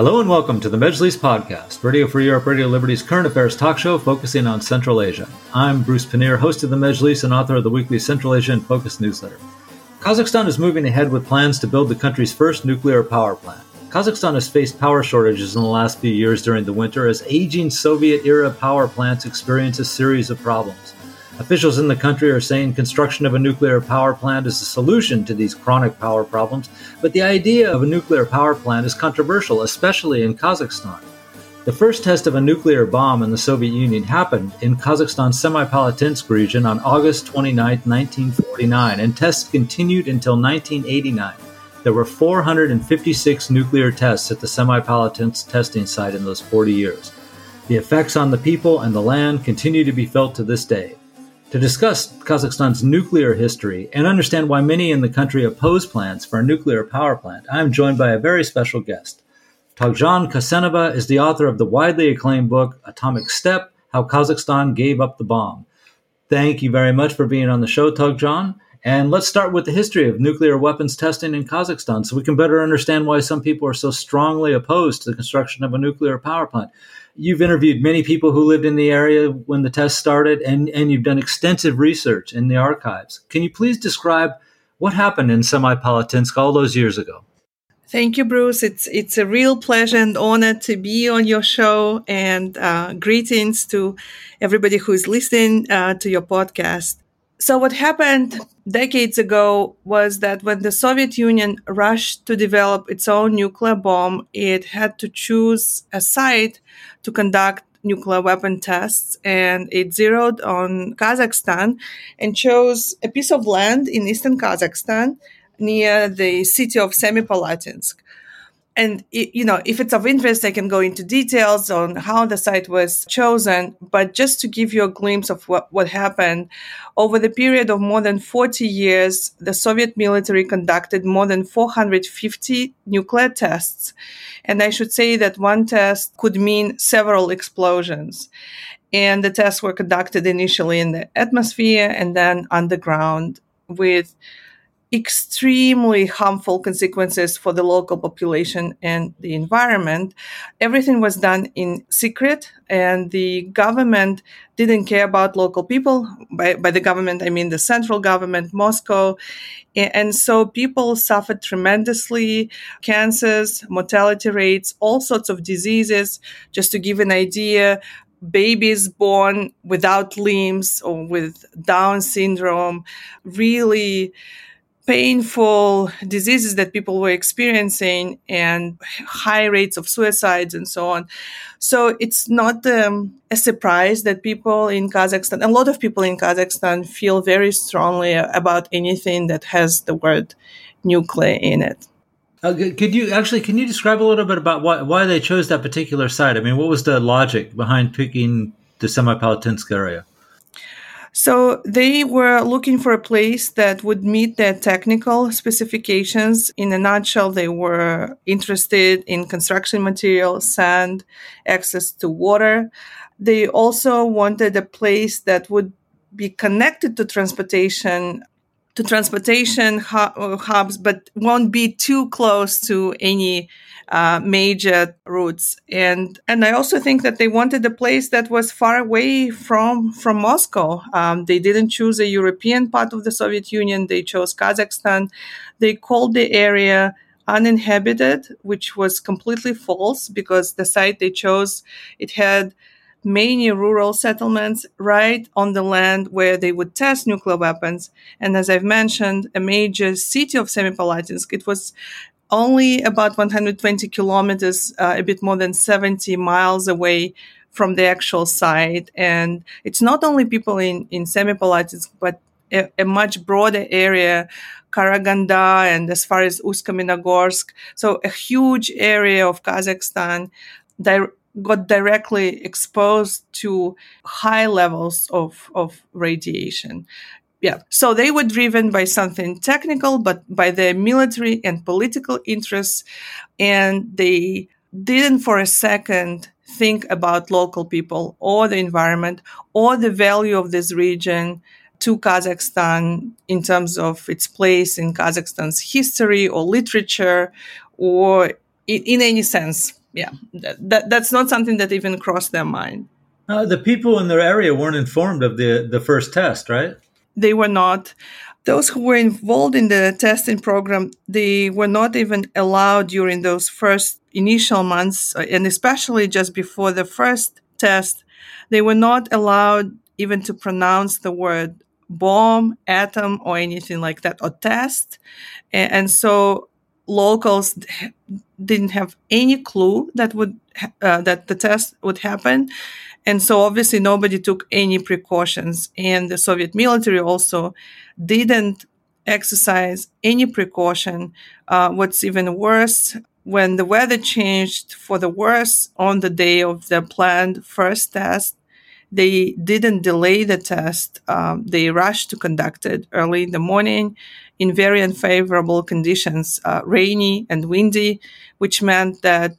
Hello and welcome to the Majlis Podcast, Radio Free Europe, Radio Liberty's current affairs talk show focusing on Central Asia. I'm Bruce Pannier, host of the Majlis and author of the weekly Central Asia in Focus newsletter. Kazakhstan is moving ahead with plans to build the country's first nuclear power plant. Kazakhstan has faced power shortages in the last few years during the winter as aging Soviet era power plants experience a series of problems. Officials in the country are saying construction of a nuclear power plant is a solution to these chronic power problems, but the idea of a nuclear power plant is controversial, especially in Kazakhstan. The first test of a nuclear bomb in the Soviet Union happened in Kazakhstan's Semipalatinsk region on August 29, 1949, and tests continued until 1989. There were 456 nuclear tests at the Semipalatinsk testing site in those 40 years. The effects on the people and the land continue to be felt to this day. To discuss Kazakhstan's nuclear history and understand why many in the country oppose plans for a nuclear power plant, I am joined by a very special guest. Togzhan Kassenova is the author of the widely acclaimed book Atomic Steppe How Kazakhstan Gave Up the Bomb. Thank you very much for being on the show, Toghjan. And let's start with the history of nuclear weapons testing in Kazakhstan so we can better understand why some people are so strongly opposed to the construction of a nuclear power plant you've interviewed many people who lived in the area when the test started, and, and you've done extensive research in the archives. Can you please describe what happened in Semipalatinsk all those years ago? Thank you, Bruce. It's it's a real pleasure and honor to be on your show, and uh, greetings to everybody who is listening uh, to your podcast. So, what happened decades ago was that when the Soviet Union rushed to develop its own nuclear bomb, it had to choose a site to conduct nuclear weapon tests and it zeroed on Kazakhstan and chose a piece of land in eastern Kazakhstan near the city of Semipalatinsk and you know if it's of interest i can go into details on how the site was chosen. But just to give you a glimpse of what, what happened over the period of more than 40 years the soviet military conducted more than 450 nuclear tests. And i should say that one test could mean several explosions. And the tests were conducted initially in the atmosphere and then underground with extremely harmful consequences for the local population and the environment. Everything was done in secret, and the government didn't care about local people. By, by the government, I mean the central government, Moscow. And so people suffered tremendously cancers, mortality rates, all sorts of diseases. Just to give an idea, babies born without limbs or with Down syndrome really painful diseases that people were experiencing and high rates of suicides and so on. So it's not um, a surprise that people in Kazakhstan, a lot of people in Kazakhstan feel very strongly about anything that has the word nuclear in it. Uh, could you actually can you describe a little bit about why why they chose that particular site? I mean, what was the logic behind picking the Semipalatinsk area? So they were looking for a place that would meet their technical specifications. In a nutshell, they were interested in construction material, sand, access to water. They also wanted a place that would be connected to transportation to transportation hubs, but won't be too close to any uh, major routes. And and I also think that they wanted a place that was far away from from Moscow. Um, they didn't choose a European part of the Soviet Union. They chose Kazakhstan. They called the area uninhabited, which was completely false because the site they chose it had many rural settlements right on the land where they would test nuclear weapons. And as I've mentioned, a major city of Semipalatinsk, it was only about 120 kilometers, uh, a bit more than 70 miles away from the actual site. And it's not only people in, in Semipalatinsk, but a, a, much broader area, Karaganda and as far as Ust-Kamenogorsk. So a huge area of Kazakhstan di- got directly exposed to high levels of, of radiation yeah. So they were driven by something technical, but by their military and political interests. And they didn't for a second think about local people or the environment or the value of this region to Kazakhstan in terms of its place in Kazakhstan's history or literature or in, in any sense. yeah, that, that, that's not something that even crossed their mind. Uh, the people in their area weren't informed of the the first test, right? They were not. Those who were involved in the testing program, they were not even allowed during those first initial months, uh, and especially just before the first test, they were not allowed even to pronounce the word bomb, atom, or anything like that, or test. And, and so locals didn't have any clue that would uh, that the test would happen. And so obviously nobody took any precautions. And the soviet military also didn't exercise any precaution. Uh, what's even worse when the weather changed for the worse on the day of the planned first test they didn't delay the test. Um, they rushed to conduct it early in the morning in very unfavorable conditions, uh, rainy and windy, which meant that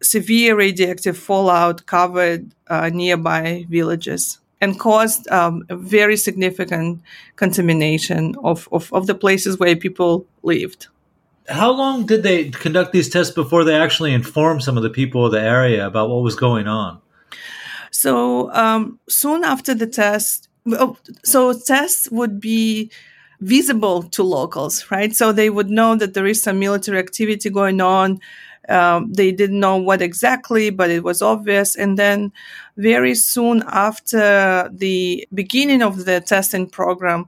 severe radioactive fallout covered uh, nearby villages and caused um, a very significant contamination of, of, of the places where people lived. How long did they conduct these tests before they actually informed some of the people of the area about what was going on? So um, soon after the test, oh, so tests would be visible to locals, right? So they would know that there is some military activity going on. Um, they didn't know what exactly, but it was obvious. And then, very soon after the beginning of the testing program,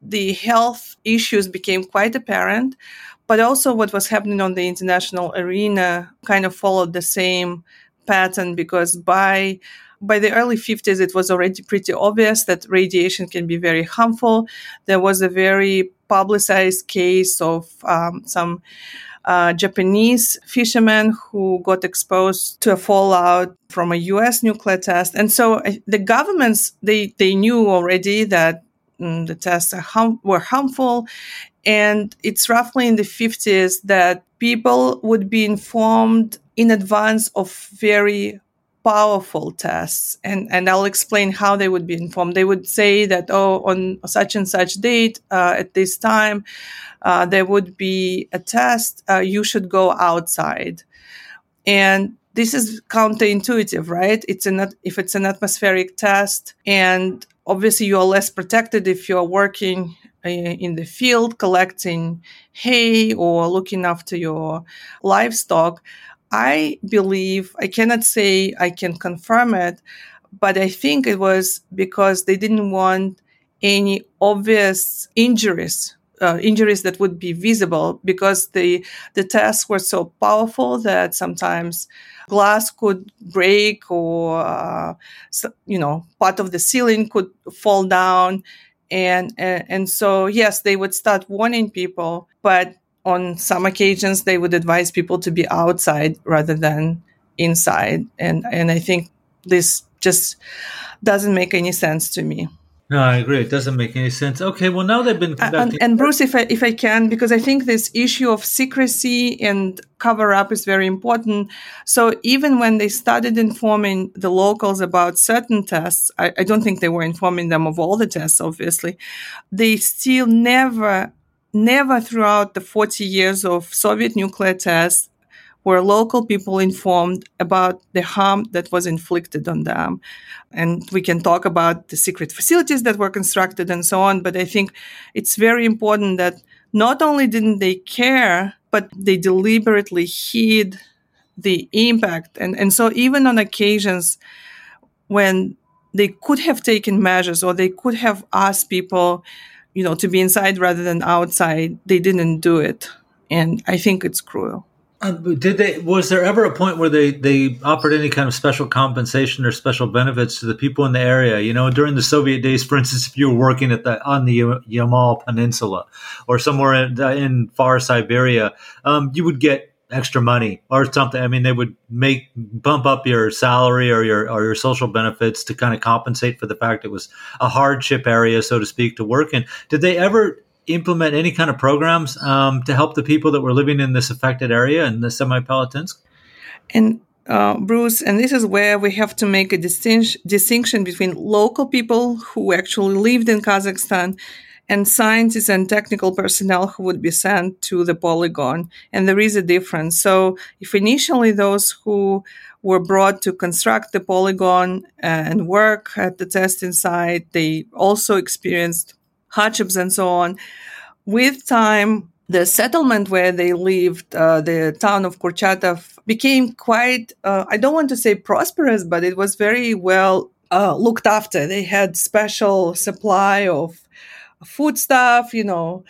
the health issues became quite apparent. But also, what was happening on the international arena kind of followed the same pattern because by by the early 50s, it was already pretty obvious that radiation can be very harmful. There was a very publicized case of um, some uh, Japanese fishermen who got exposed to a fallout from a U.S. nuclear test, and so uh, the governments they they knew already that mm, the tests hum- were harmful, and it's roughly in the 50s that people would be informed in advance of very powerful tests and and i'll explain how they would be informed. They would say that oh on such and such date uh, at this time uh, there would be a test uh, you should go outside. And this is counterintuitive right? It's an if it's an atmospheric test and obviously you're less protected if you're working uh, in the field collecting hay or looking after your livestock I believe, I cannot say I can confirm it, but I think it was because they didn't want any obvious injuries. Uh, injuries that would be visible because the the tests were so powerful that sometimes glass could break or uh, you know part of the ceiling could fall down and, and and so yes they would start warning people but on some occasions they would advise people to be outside rather than inside and and i think this just doesn't make any sense to me no, I agree. It doesn't make any sense. Okay, well now they've been conducting. And, and, Bruce, if I if I can, because I think this issue of secrecy and cover up is very important. So even when they started informing the locals about certain tests, I, I don't think they were informing them of all the tests. Obviously, they still never never throughout the 40 years of Soviet nuclear tests were local people informed about the harm that was inflicted on them. And we can talk about the secret facilities that were constructed and so on, but I think it's very important that not only didn't they care, but they deliberately hid the impact. And, and so even on occasions when they could have taken measures or they could have asked people you know, to be inside rather than outside. They didn't do it. And I think it's cruel. Uh, did they? Was there ever a point where they they offered any kind of special compensation or special benefits to the people in the area? You know, during the Soviet days, for instance, if you were working at the on the Yamal Peninsula or somewhere in, in far Siberia, um, you would get extra money or something. I mean, they would make bump up your salary or your or your social benefits to kind of compensate for the fact it was a hardship area, so to speak, to work in. Did they ever implement any kind of programs um, to help the people that were living in this affected area in the Semipalatinsk? And uh, Bruce, and this is where we have to make a distinction between local people who actually lived in Kazakhstan and scientists and technical personnel who would be sent to the polygon. And there is a difference. So if initially those who were brought to construct the polygon and work at the testing site, they also experienced hardships and so on. With time, the settlement where they lived, uh, the town of Kurchatov, became quite, uh, I don't want to say prosperous, but it was very well uh, looked after. They had special supply of food stuff, you know,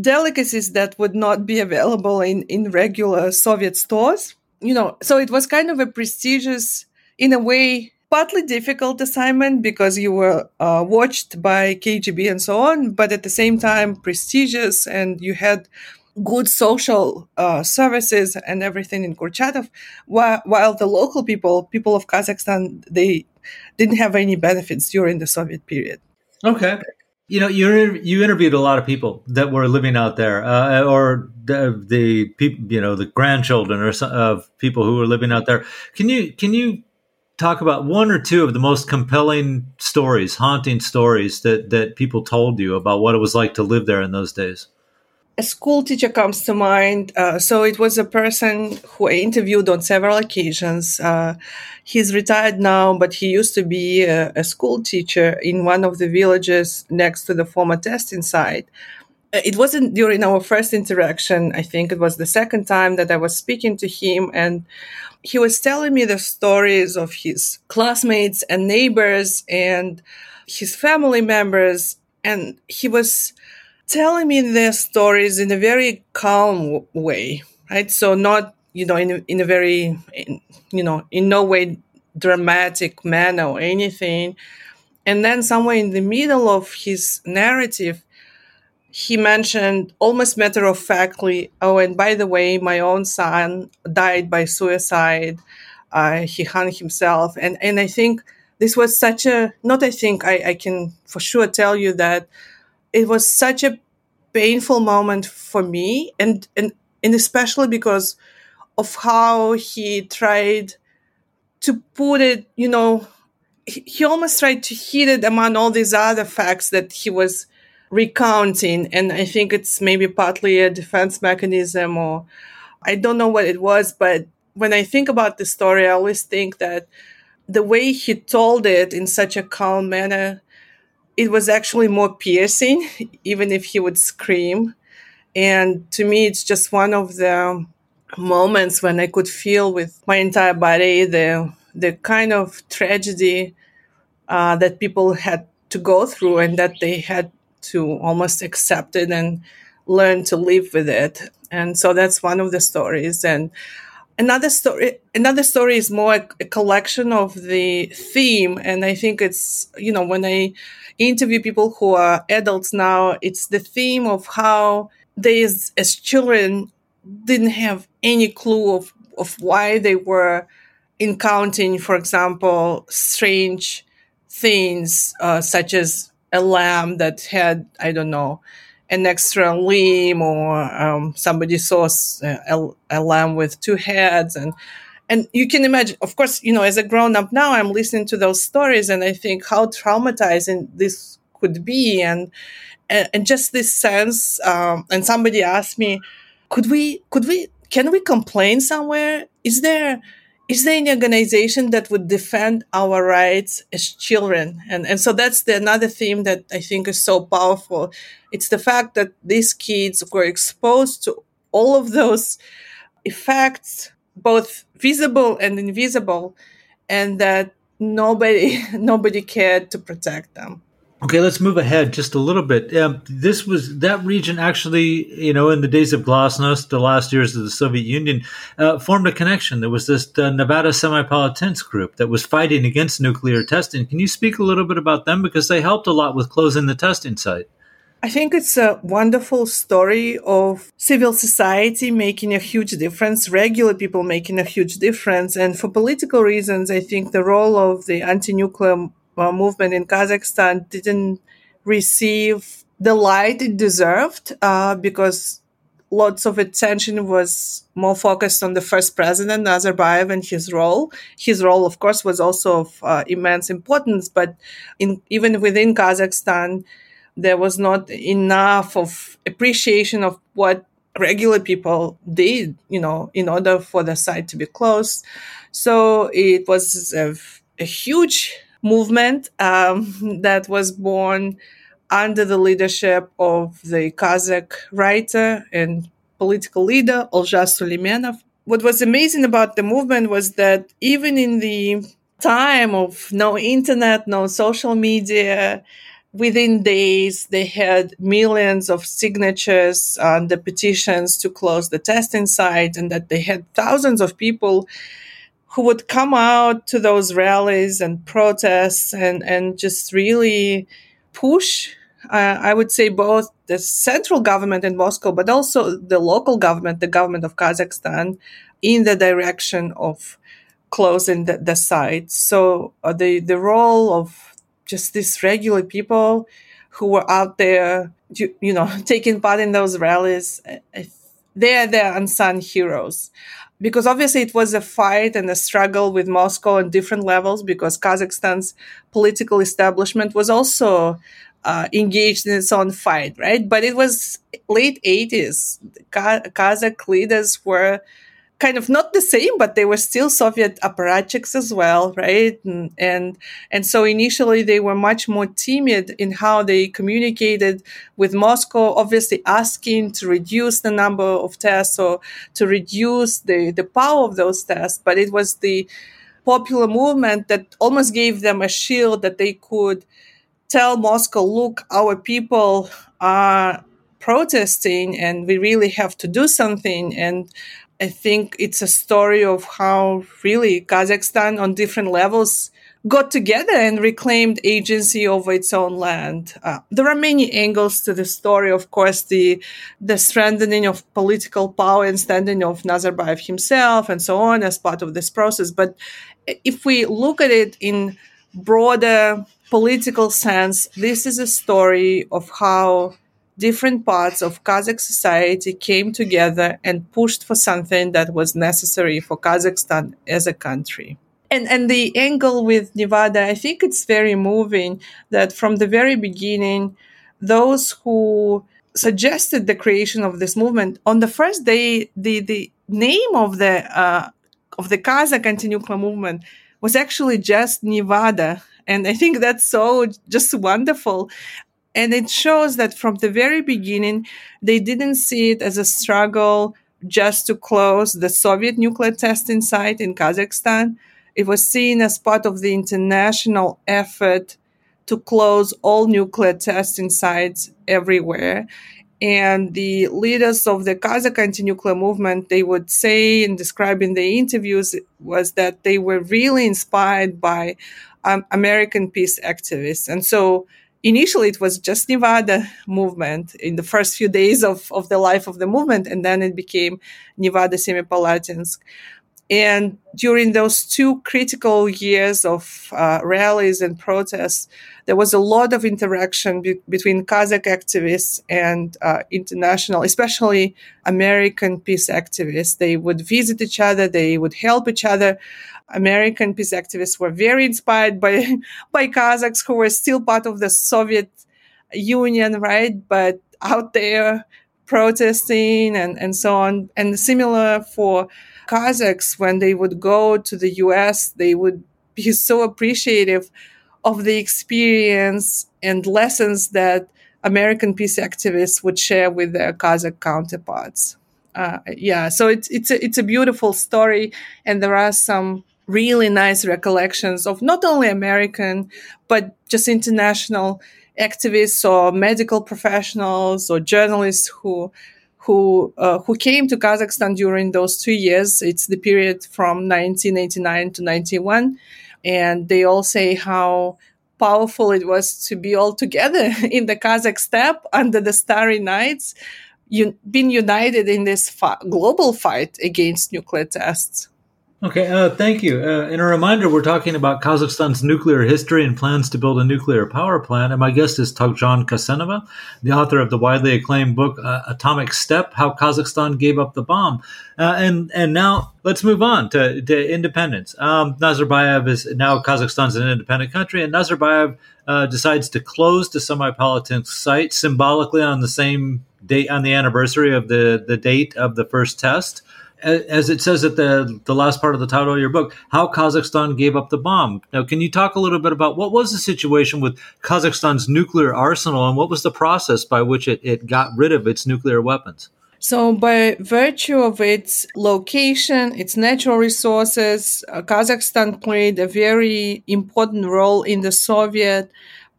delicacies that would not be available in, in regular Soviet stores. You know, so it was kind of a prestigious, in a way, partly difficult assignment because you were uh, watched by KGB and so on, but at the same time prestigious and you had good social uh, services and everything in Kurchatov, while, while the local people, people of Kazakhstan, they didn't have any benefits during the Soviet period. Okay. You know, you you interviewed a lot of people that were living out there, uh, or the, the people, you know, the grandchildren or some, of people who were living out there. Can you can you talk about one or two of the most compelling stories, haunting stories that that people told you about what it was like to live there in those days? A school teacher comes to mind. Uh, so it was a person who I interviewed on several occasions. Uh, he's retired now, but he used to be a, a, school teacher in one of the villages next to the former testing site. Uh, it wasn't during our first interaction. I think it was the second time that I was speaking to him, and he was telling me the stories of his classmates and neighbors and his family members. And he was telling me their stories in a very calm way, right? So not, you know, in in a very, in, you know, in no way dramatic manner or anything. And then somewhere in the middle of his narrative, he mentioned almost matter of factly, oh, and by the way, my own son died by suicide. Uh, he hung himself. And, and I think this was such a, not I think, I, I can for sure tell you that it was such a painful moment for me and and and especially because of how he tried to put it you know he, he almost tried to hit it among all these other facts that he was recounting. And i think it's maybe partly a defense mechanism or i don't know what it was but when i think about the story i always think that the way he told it in such a calm manner it was actually more piercing, even if he would scream. And to me, it's just one of the moments when I could feel with my entire body the the kind of tragedy uh, that people had to go through and that they had to almost accept it and learn to live with it. And so that's one of the stories. And another story another story is more a, a, collection of the theme and i think it's you know when i interview people who are adults now it's the theme of how they as, as children didn't have any clue of, of why they were encountering for example strange things uh, such as a lamb that had i don't know an extra limb or um, somebody saw a, a, lamb with two heads and and you can imagine of course you know as a grown up now i'm listening to those stories and i think how traumatizing this could be and and, and just this sense um, and somebody asked me could we could we can we complain somewhere? Is there is there any organization that would defend our rights as children? And, and so that's the another theme that I think is so powerful. It's the fact that these kids were exposed to all of those effects, both visible and invisible, and that nobody nobody cared to protect them. Okay, let's move ahead just a little bit. Um, this was that region actually, you know, in the days of Glasnost, the last years of the Soviet Union, uh, formed a connection. There was this uh, Nevada Semipalatinsk group that was fighting against nuclear testing. Can you speak a little bit about them because they helped a lot with closing the testing site? I think it's a wonderful story of civil society making a huge difference, regular people making a huge difference. And for political reasons, I think the role of the anti nuclear uh, movement in Kazakhstan didn't receive the light it deserved uh, because lots of attention was more focused on the first president, Nazarbayev, and his role. His role, of course, was also of uh, immense importance, but in, even within Kazakhstan, there was not enough of appreciation of what regular people did, you know, in order for the site to be closed. So it was a, a huge movement um, that was born under the leadership of the Kazakh writer and political leader Olzhas Suleimenov. What was amazing about the movement was that even in the time of no internet, no social media, within days they had millions of signatures on the petitions to close the testing site and that they had thousands of people who would come out to those rallies and protests and, and just really push uh, I would say both the central government in Moscow, but also the local government, the government of Kazakhstan, in the direction of closing the, the site. So uh, the the role of just these regular people who were out there, you, you know, taking part in those rallies, they're the unsung heroes. Because obviously it was a fight and a struggle with Moscow on different levels because Kazakhstan's political establishment was also uh, engaged in its own fight, right? But it was late 80s. Kazakh leaders were kind of not the same, but they were still Soviet apparatchiks as well, right? And, and, and so initially they were much more timid in how they communicated with Moscow, obviously asking to reduce the number of tests or to reduce the, the power of those tests. But it was the popular movement that almost gave them a shield that they could tell Moscow, look, our people are protesting and we really have to do something. And I think it's a story of how really Kazakhstan on different levels got together and reclaimed agency over its own land. Uh, there are many angles to the story. Of course, the the strengthening of political power and standing of Nazarbayev himself and so on as part of this process. But if we look at it in broader political sense, this is a story of how different parts of Kazakh society came together and pushed for something that was necessary for Kazakhstan as a country. And, and the angle with Nevada, I think it's very moving that from the very beginning, those who suggested the creation of this movement on the first day, the, the name of the, uh, of the Kazakh anti-nuclear movement was actually just Nevada. And I think that's so just wonderful. And it shows that from the very beginning, they didn't see it as a struggle just to close the Soviet nuclear testing site in Kazakhstan. It was seen as part of the international effort to close all nuclear testing sites everywhere. And the leaders of the Kazakh anti-nuclear movement, they would say and describe in the interviews was that they were really inspired by um, American peace activists. And so initially it was just Nevada movement in the first few days of, of the life of the movement. And then it became Nevada Semipalatinsk. And during those two critical years of uh, rallies and protests, there was a lot of interaction be- between Kazakh activists and uh, international, especially American peace activists. They would visit each other, they would help each other. American peace activists were very inspired by, by Kazakhs who were still part of the Soviet Union, right? But out there protesting and, and so on. And similar for Kazakhs, when they would go to the US, they would be so appreciative of the experience and lessons that American peace activists would share with their Kazakh counterparts. Uh, yeah, so it's it's a, it's a beautiful story, and there are some really nice recollections of not only American but just international activists or medical professionals or journalists who who uh, who came to Kazakhstan during those two years. It's the period from 1989 to 91, and they all say how powerful it was to be all together in the Kazakh steppe under the starry nights, un- being united in this fa- global fight against nuclear tests. Okay, uh, thank you. Uh, in a reminder, we're talking about Kazakhstan's nuclear history and plans to build a nuclear power plant. And my guest is Togzhan Kassenova, the author of the widely acclaimed book uh, Atomic Steppe How Kazakhstan Gave Up the Bomb. Uh, and, and now let's move on to, to independence. Um, Nazarbayev is now Kazakhstan's an independent country, and Nazarbayev uh, decides to close the Semipalatinsk site symbolically on the same date, on the anniversary of the, the date of the first test as it says at the the last part of the title of your book, how Kazakhstan gave up the bomb. Now, can you talk a little bit about what was the situation with Kazakhstan's nuclear arsenal and what was the process by which it, it got rid of its nuclear weapons? So, by virtue of its location, its natural resources, uh, Kazakhstan played a very important role in the Soviet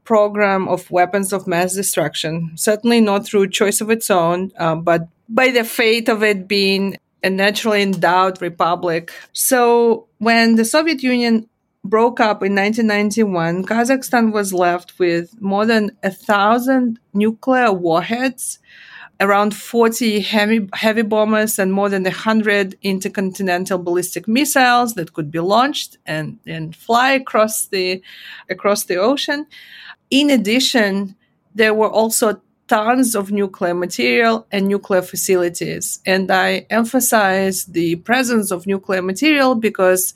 program of weapons of mass destruction. Certainly not through choice of its own, uh, but by the fate of it being a naturally endowed republic. So when the Soviet Union broke up in 1991, Kazakhstan was left with more than a thousand nuclear warheads, around 40 heavy, heavy bombers, and more than 100 intercontinental ballistic missiles that could be launched and, and fly across the, across the ocean. In addition, there were also tons of nuclear material and nuclear facilities. And I emphasize the presence of nuclear material because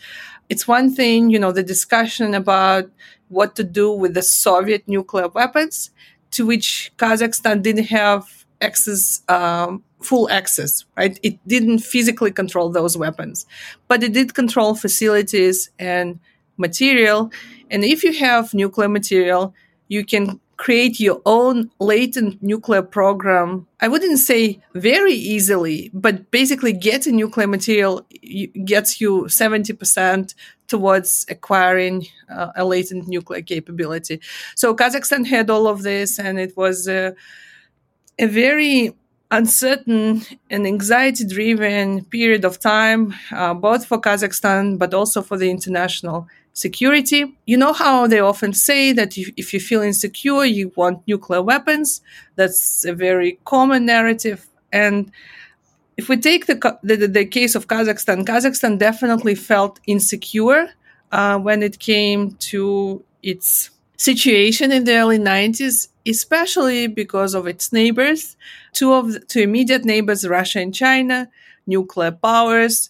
it's one thing, you know, the discussion about what to do with the Soviet nuclear weapons, to which Kazakhstan didn't have access, um, full access, right? It didn't physically control those weapons, but it did control facilities and material. And if you have nuclear material, you can create your own latent nuclear program. I wouldn't say very easily, but basically getting nuclear material gets you 70% towards acquiring uh, a latent nuclear capability. So Kazakhstan had all of this and it was a, very uncertain and anxiety driven period of time, uh, both for Kazakhstan, but also for the international security. You know how they often say that if, if you feel insecure, you want nuclear weapons. That's a very common narrative. And if we take the, the, the case of Kazakhstan, Kazakhstan definitely felt insecure uh, when it came to its situation in the early 90s, especially because of its neighbors. Two of the, two immediate neighbors, Russia and China, nuclear powers.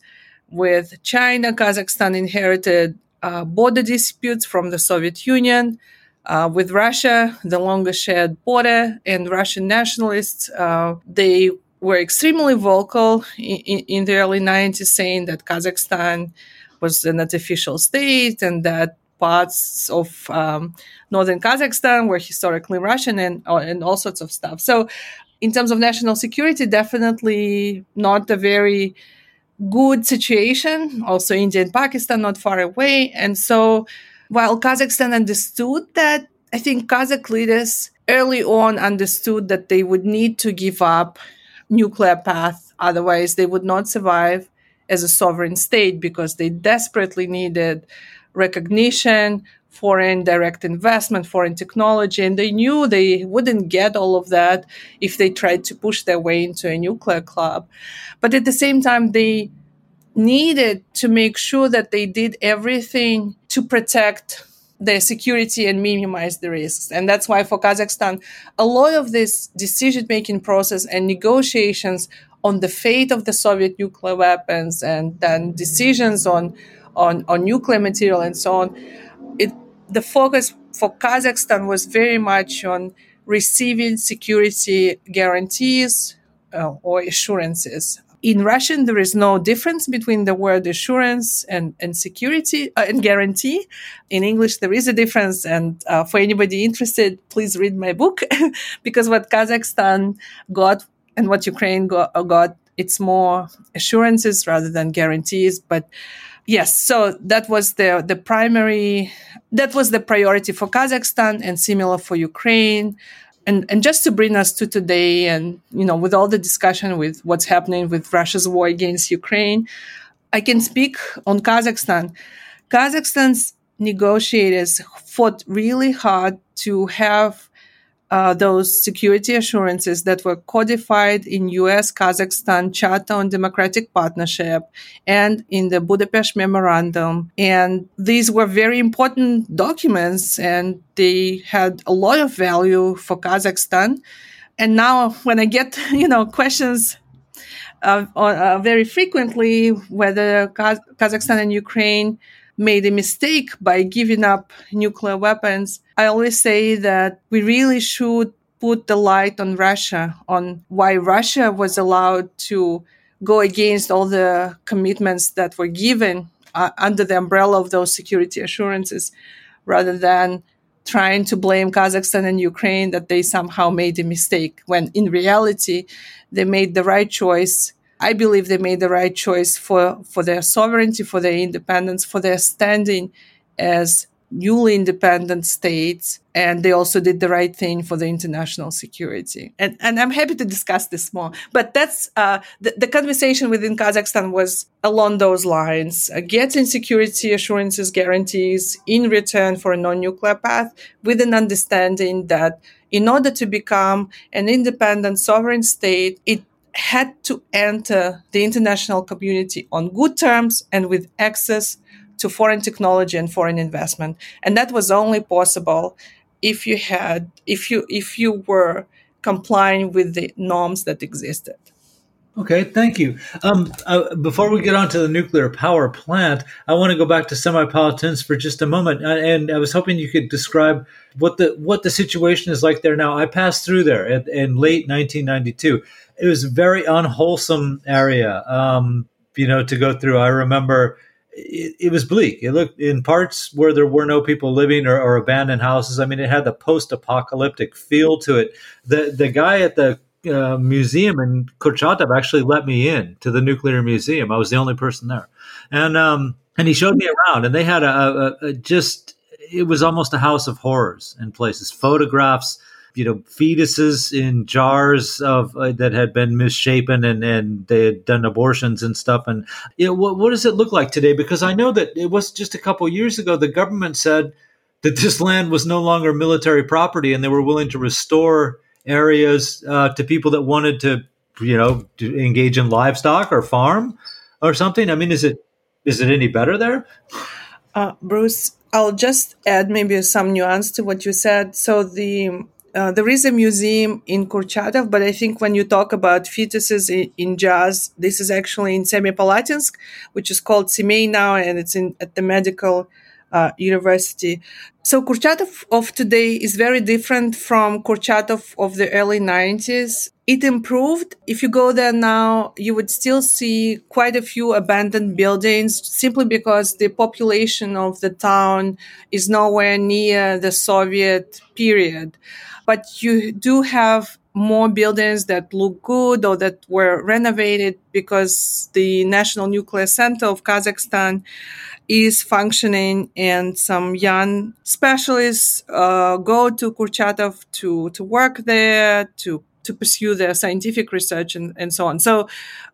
With China, Kazakhstan inherited border disputes from the Soviet Union. Uh, with Russia, the longest shared border, and Russian nationalists, uh, they were extremely vocal in, in, the early 90s, saying that Kazakhstan was an artificial state and that parts of um, northern Kazakhstan were historically Russian and, uh, and all sorts of stuff. So, in terms of national security, definitely not a very good situation. Also, India and Pakistan not far away. And so, while Kazakhstan understood that, I think Kazakh leaders early on understood that they would need to give up nuclear path. Otherwise, they would not survive as a sovereign state because they desperately needed recognition, foreign direct investment, foreign technology, and they knew they wouldn't get all of that if they tried to push their way into a nuclear club. But at the same time, they needed to make sure that they did everything to protect their security and minimize the risks. And that's why for Kazakhstan, a lot of this decision making process and negotiations on the fate of the Soviet nuclear weapons and then decisions on on, on nuclear material and so on, it the focus for Kazakhstan was very much on receiving security guarantees uh, or assurances. In Russian, there is no difference between the word assurance and, and security uh, and guarantee. In English, there is a difference. And uh, for anybody interested, please read my book because what Kazakhstan got and what Ukraine got, got it's more assurances rather than guarantees. But yes, so that was the the primary that was the priority for Kazakhstan and similar for Ukraine. And and just to bring us to today and you know with all the discussion with what's happening with Russia's war against Ukraine, I can speak on Kazakhstan. Kazakhstan's negotiators fought really hard to have uh, those security assurances that were codified in US Kazakhstan Charter on Democratic Partnership and in the Budapest Memorandum. And these were very important documents and they had a lot of value for Kazakhstan. And now when I get, you know, questions uh, uh, very frequently whether Kaz- Kazakhstan and Ukraine made a mistake by giving up nuclear weapons, I always say that we really should put the light on Russia, on why Russia was allowed to go against all the commitments that were given uh, under the umbrella of those security assurances, rather than trying to blame Kazakhstan and Ukraine that they somehow made a mistake, when in reality, they made the right choice I believe they made the right choice for, for their sovereignty, for their independence, for their standing as newly independent states. And they also did the right thing for the international security. And, and I'm happy to discuss this more. But that's uh, the, the conversation within Kazakhstan was along those lines, uh, getting security assurances, guarantees in return for a non nuclear path with an understanding that in order to become an independent sovereign state, it had to enter the international community on good terms and with access to foreign technology and foreign investment and that was only possible if you had if you if you were complying with the norms that existed Okay, thank you. Um, uh, before we get on to the nuclear power plant, I want to go back to Semipalatinsk for just a moment, uh, and I was hoping you could describe what the what the situation is like there now. I passed through there in, in late 1992 it was a very unwholesome area, um, you know, to go through. I remember it, it, was bleak. It looked in parts where there were no people living or, or abandoned houses. I mean, it had the post-apocalyptic feel to it. The the guy at the uh, museum in Kurchatov actually let me in to the nuclear museum. I was the only person there, and um, and he showed me around. And they had a, a, a just it was almost a house of horrors in places. Photographs you know fetuses in jars of uh, that had been misshapen and and they had done abortions and stuff. And you know what, what does it look like today? Because i know that it was just a couple years ago the government said that this land was no longer military property and they were willing to restore areas uh, to people that wanted to you know to engage in livestock or farm or something. I mean is it is it any better there? Uh, bruce I'll just add maybe some nuance to what you said. So the uh, there is a museum in Kurchatov, but I think when you talk about fetuses in, in jazz, this is actually in Semipalatinsk, which is called Semey now, and it's in at the medical uh, university. So Kurchatov of today is very different from Kurchatov of the early 90s. It improved. If you go there now, you would still see quite a few abandoned buildings simply because the population of the town is nowhere near the Soviet period but you do have more buildings that look good or that were renovated because the National Nuclear Center of Kazakhstan is functioning and some young specialists uh, go to Kurchatov to, to work there, to, to pursue their scientific research and, and so on. So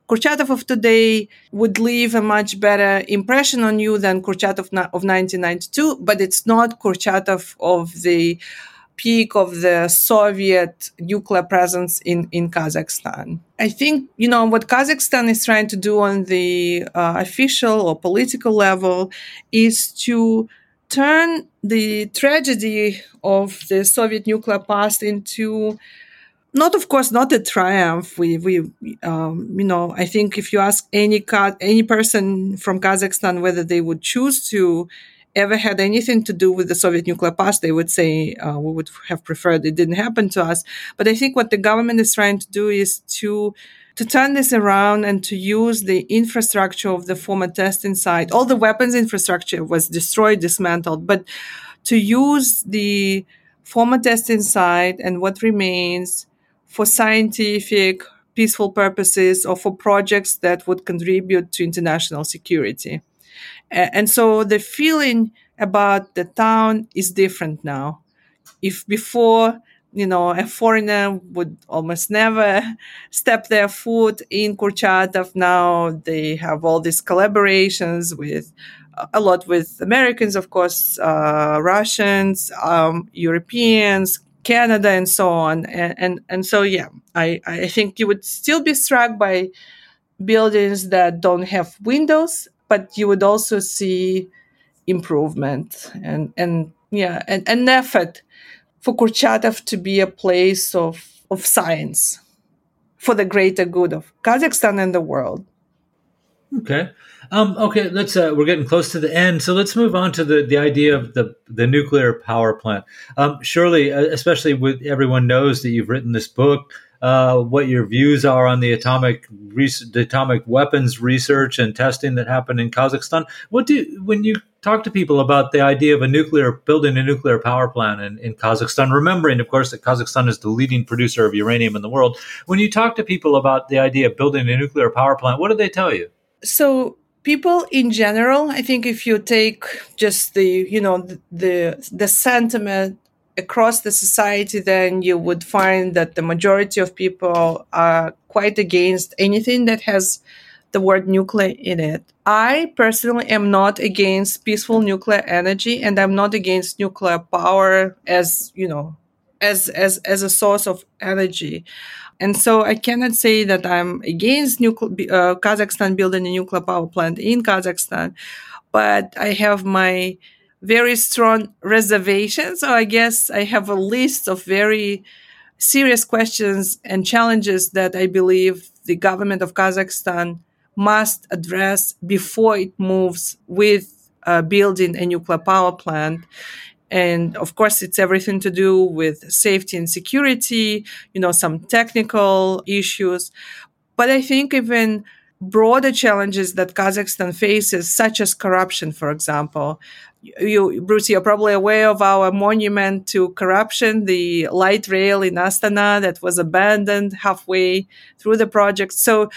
Kurchatov of today would leave a much better impression on you than Kurchatov of 1992, but it's not Kurchatov of the peak of the Soviet nuclear presence in, in Kazakhstan. I think, you know, what Kazakhstan is trying to do on the uh, official or political level is to turn the tragedy of the Soviet nuclear past into not of course not a triumph we we um, you know i think if you ask any any person from kazakhstan whether they would choose to ever had anything to do with the Soviet nuclear past, they would say uh, we would have preferred it didn't happen to us. But I think what the government is trying to do is to to turn this around and to use the infrastructure of the former testing site. All the weapons infrastructure was destroyed, dismantled, but to use the former testing site and what remains for scientific, peaceful purposes or for projects that would contribute to international security. And so the feeling about the town is different now. If before, you know, a foreigner would almost never step their foot in Kurchatov, now they have all these collaborations with a lot with Americans, of course, uh, Russians, um, Europeans, Canada and so on. And, and, and so, yeah, I, I think you would still be struck by buildings that don't have windows, but you would also see improvement and, and yeah, and an effort for Kurchatov to be a place of, of science for the greater good of Kazakhstan and the world. Okay. Um, okay, let's. Uh, we're getting close to the end, so let's move on to the, the idea of the the nuclear power plant. Um, surely, uh, especially with everyone knows that you've written this book, uh, what your views are on the atomic the atomic weapons research and testing that happened in Kazakhstan. What do when you talk to people about the idea of a nuclear building a nuclear power plant in, in Kazakhstan, remembering, of course, that Kazakhstan is the leading producer of uranium in the world. When you talk to people about the idea of building a nuclear power plant, what do they tell you? So people in general, I think if you take just the, you know, the, the, sentiment across the society, then you would find that the majority of people are quite against anything that has the word nuclear in it. I personally am not against peaceful nuclear energy and I'm not against nuclear power as, you know, as as as a source of energy. And so I cannot say that I'm against nuclear, uh, Kazakhstan building a nuclear power plant in Kazakhstan, but I have my very strong reservations. So I guess I have a list of very serious questions and challenges that I believe the government of Kazakhstan must address before it moves with uh, building a nuclear power plant. And of course, it's everything to do with safety and security, you know, some technical issues. But I think even broader challenges that Kazakhstan faces, such as corruption, for example. You, Bruce, you're probably aware of our monument to corruption, the light rail in Astana that was abandoned halfway through the project. So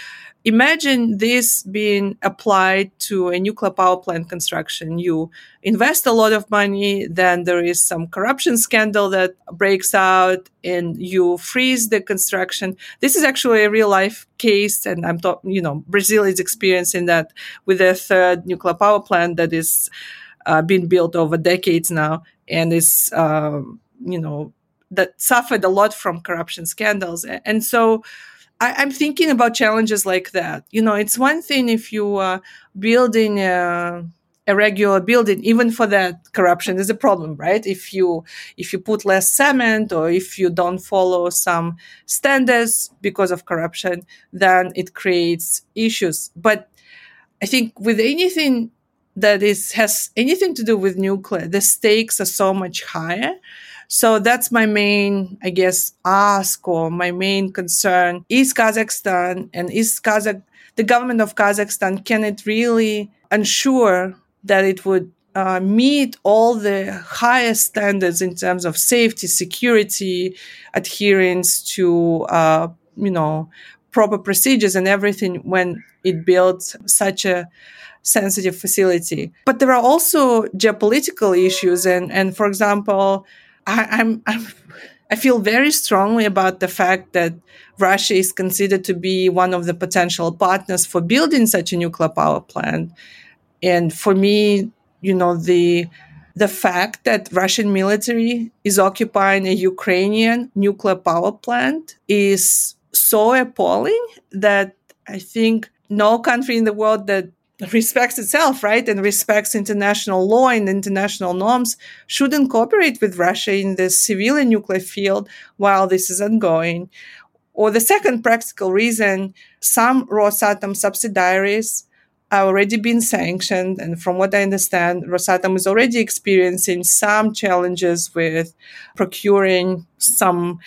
imagine this being applied to a nuclear power plant construction. You invest a lot of money, then there is some corruption scandal that breaks out and you freeze the construction. This is actually a real life case. And I'm talking, you know, Brazil is experiencing that with their third nuclear power plant that is uh, being built over decades now and is, um, you know, that suffered a lot from corruption scandals. And so, I, am thinking about challenges like that. You know, it's one thing if you are building a, a regular building, even for that corruption is a problem, right? If you if you put less cement or if you don't follow some standards because of corruption, then it creates issues. But I think with anything that is has anything to do with nuclear, the stakes are so much higher so that's my main, I guess, ask or my main concern. Is Kazakhstan and is Kazakh, the government of Kazakhstan, can it really ensure that it would uh, meet all the highest standards in terms of safety, security, adherence to, uh, you know, proper procedures and everything when it builds such a sensitive facility. But there are also geopolitical issues. And, and for example, I, I'm, I'm I feel very strongly about the fact that Russia is considered to be one of the potential partners for building such a nuclear power plant. And for me, you know, the the fact that Russian military is occupying a Ukrainian nuclear power plant is so appalling that I think no country in the world that respects itself, right, and respects international law and international norms, shouldn't cooperate with Russia in the civilian nuclear field while this is ongoing. Or the second practical reason, some Rosatom subsidiaries are already been sanctioned. And from what I understand, Rosatom is already experiencing some challenges with procuring some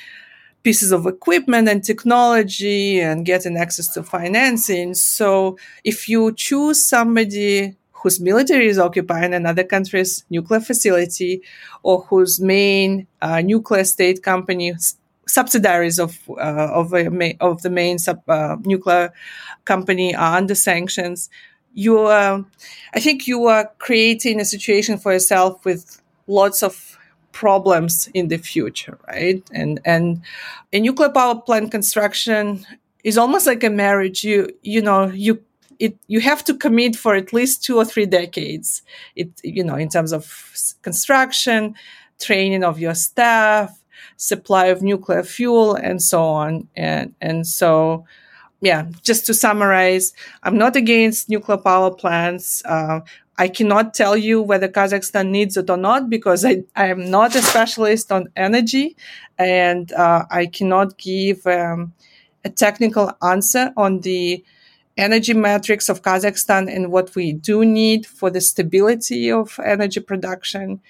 pieces of equipment and technology and getting access to financing. So if you choose somebody whose military is occupying another country's nuclear facility or whose main uh, nuclear state company subsidiaries of uh, of, a, of the main sub, uh, nuclear company are under sanctions you are i think you are creating a situation for yourself with lots of problems in the future, right? And and a nuclear power plant construction is almost like a marriage. You you know you it you have to commit for at least two or three decades. It you know in terms of construction, training of your staff, supply of nuclear fuel and so on. And, and so, yeah, just to summarize, I'm not against nuclear power plants. Uh, I cannot tell you whether Kazakhstan needs it or not because I, I am not a specialist on energy and uh, I cannot give um, a technical answer on the energy metrics of Kazakhstan and what we do need for the stability of energy production.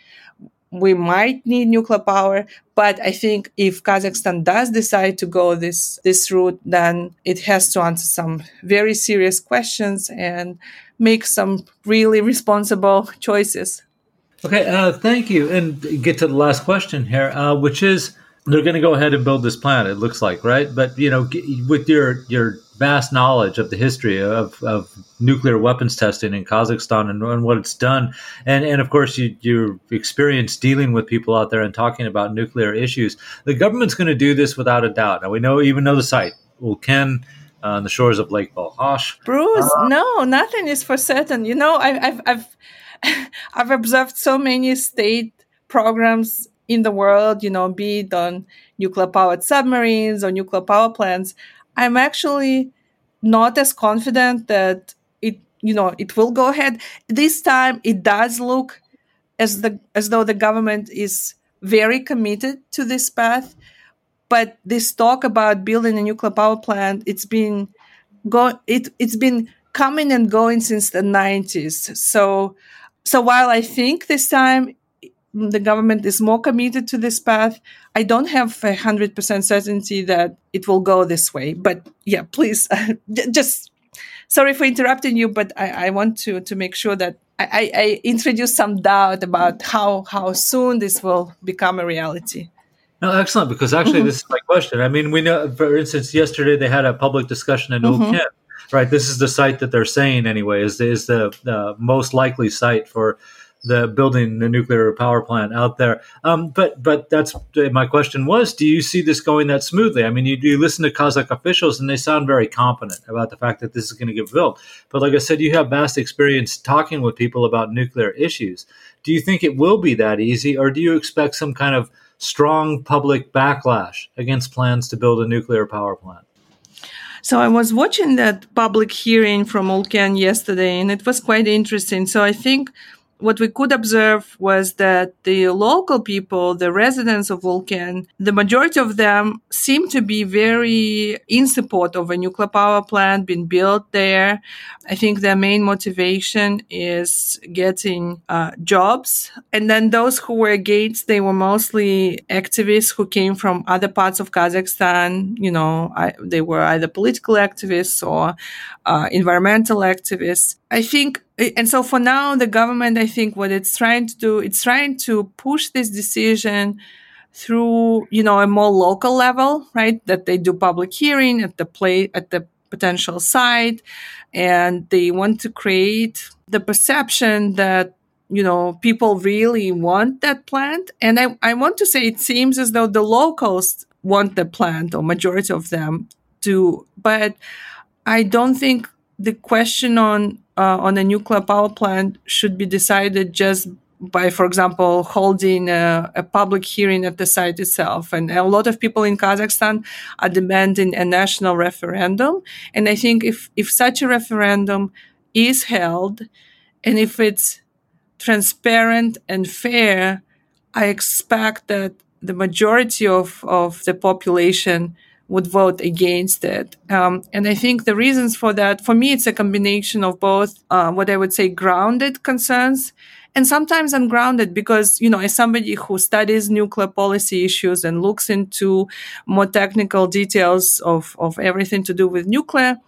We might need nuclear power, but I think if Kazakhstan does decide to go this, this route, then it has to answer some very serious questions and make some really responsible choices. Okay, uh, thank you. And get to the last question here, uh, which is they're going to go ahead and build this plant. It looks like, right? But you know, with your your vast knowledge of the history of, of nuclear weapons testing in Kazakhstan and, and what it's done, and and of course you your experience dealing with people out there and talking about nuclear issues, the government's going to do this without a doubt. Now we know, even know the site, Ulken. Uh, on the shores of Lake Balkhash. Bruce, uh, no, nothing is for certain. You know, I, I've I've I've observed so many state programs in the world, you know, be it on nuclear powered submarines or nuclear power plants, I'm actually not as confident that it, you know, it will go ahead. This time it does look as the as though the government is very committed to this path. But this talk about building a nuclear power plant, it's been go it it's been coming and going since the 90s. So so while I think this time the government is more committed to this path. I don't have a hundred percent certainty that it will go this way, but yeah, please, just sorry for interrupting you, but I, I want to to make sure that I, I, introduce some doubt about how how soon this will become a reality. No, excellent. Because actually, mm-hmm. this is my question. I mean, we know, for instance, yesterday they had a public discussion in mm-hmm. Ulken, right? This is the site that they're saying anyway is is the uh, most likely site for the building the nuclear power plant out there. Um, but but that's my question was: Do you see this going that smoothly? I mean, you, you listen to Kazakh officials, and they sound very confident about the fact that this is going to get built. But like I said, you have vast experience talking with people about nuclear issues. Do you think it will be that easy, or do you expect some kind of strong public backlash against plans to build a nuclear power plant? So I was watching that public hearing from Ulken yesterday, and it was quite interesting. So I think what we could observe was that the local people, the residents of Ulken, the majority of them seem to be very in support of a nuclear power plant being built there. I think their main motivation is getting uh, jobs. And then those who were against, they were mostly activists who came from other parts of Kazakhstan. You know, I, they were either political activists or uh, environmental activists. I think and so for now the government i think what it's trying to do it's trying to push this decision through you know a more local level right? That they do public hearing at the play at the potential site and they want to create the perception that you know people really want that plant. And I, I want to say it seems as though the locals want the plant or majority of them do but i don't think the question on uh, on a nuclear power plant should be decided just by, for example, holding a, a, public hearing at the site itself. And a lot of people in Kazakhstan are demanding a national referendum. And I think if, if such a referendum is held and if it's transparent and fair, I expect that the majority of, of the population would vote against it. Um, and I think the reasons for that, for me, it's a combination of both uh, what I would say grounded concerns and sometimes ungrounded because, you know, as somebody who studies nuclear policy issues and looks into more technical details of, of everything to do with nuclear,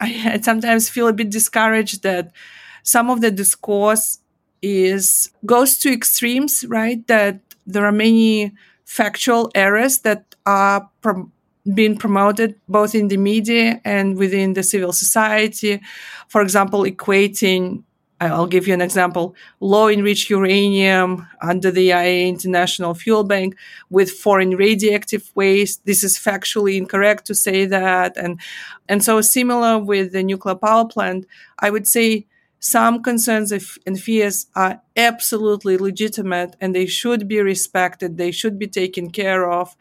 I, I sometimes feel a bit discouraged that some of the discourse is goes to extremes, right? That there are many factual errors that are been promoted both in the media and within the civil society. For example, equating I'll give you an example. Low enriched uranium under the IAEA International Fuel Bank with foreign radioactive waste. This is factually incorrect to say that. And, and so similar with the nuclear power plant, I would say some concerns and fears are absolutely legitimate and they should be respected. They should be taken care of.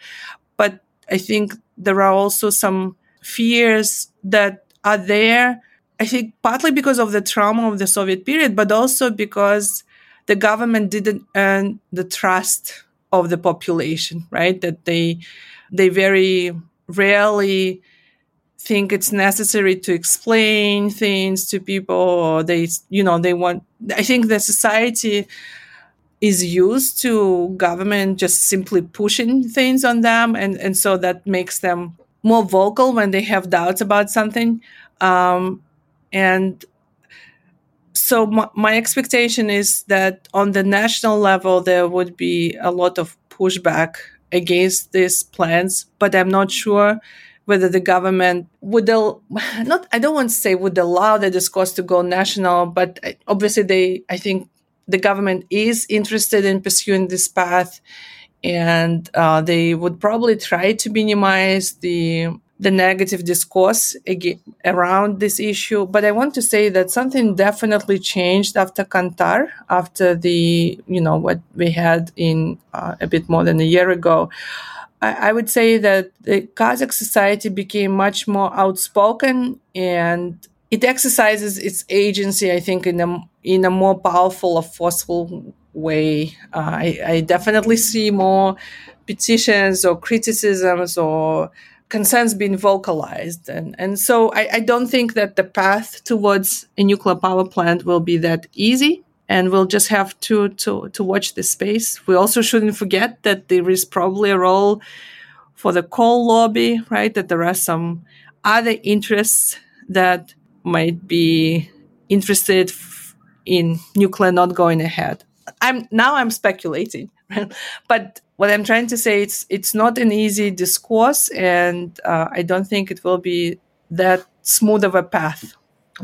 But I think there are also some fears that are there. I think partly because of the trauma of the Soviet period, but also because the government didn't earn the trust of the population, right? That they, they very rarely think it's necessary to explain things to people or they you know they want i think the society is used to government just simply pushing things on them and and so that makes them more vocal when they have doubts about something. Um, and so my, my expectation is that on the national level there would be a lot of pushback against these plans but i'm not sure whether the government would al- not I don't want to say would allow the discourse to go national, but obviously they I think the government is interested in pursuing this path, and uh, they would probably try to minimize the the negative discourse around this issue. But I want to say that something definitely changed after Kantar, after the you know what we had in uh, a bit more than a year ago. I, I would say that the Kazakh society became much more outspoken and it exercises its agency, I think, in a in a more powerful or forceful way. Uh, I, I, definitely see more petitions or criticisms or concerns being vocalized, and and so I, I don't think that the path towards a nuclear power plant will be that easy and we'll just have to to to watch the space. We also shouldn't forget that there is probably a role for the coal lobby, right? That there are some other interests that might be interested in nuclear not going ahead. I'm now I'm speculating, but what I'm trying to say it's it's not an easy discourse, and uh, I don't think it will be that smooth of a path.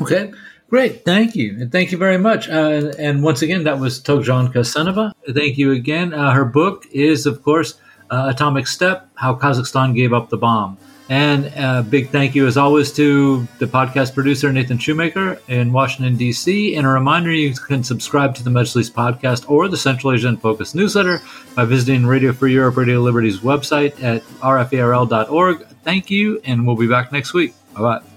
Okay. Great, thank you, and thank you very much. Uh, and once again, that was Togzhan Kassenova. Thank you again. Uh, her book is, of course, uh, Atomic Steppe: How Kazakhstan Gave Up the Bomb. And a uh, big thank you, as always, to the podcast producer Nathan Shoemaker in Washington D.C. And a reminder: you can subscribe to the Majlis podcast or the Central Asian Focus newsletter by visiting Radio Free Europe, Radio Liberty's website at rferl.org. Thank you, and we'll be back next week. Bye bye.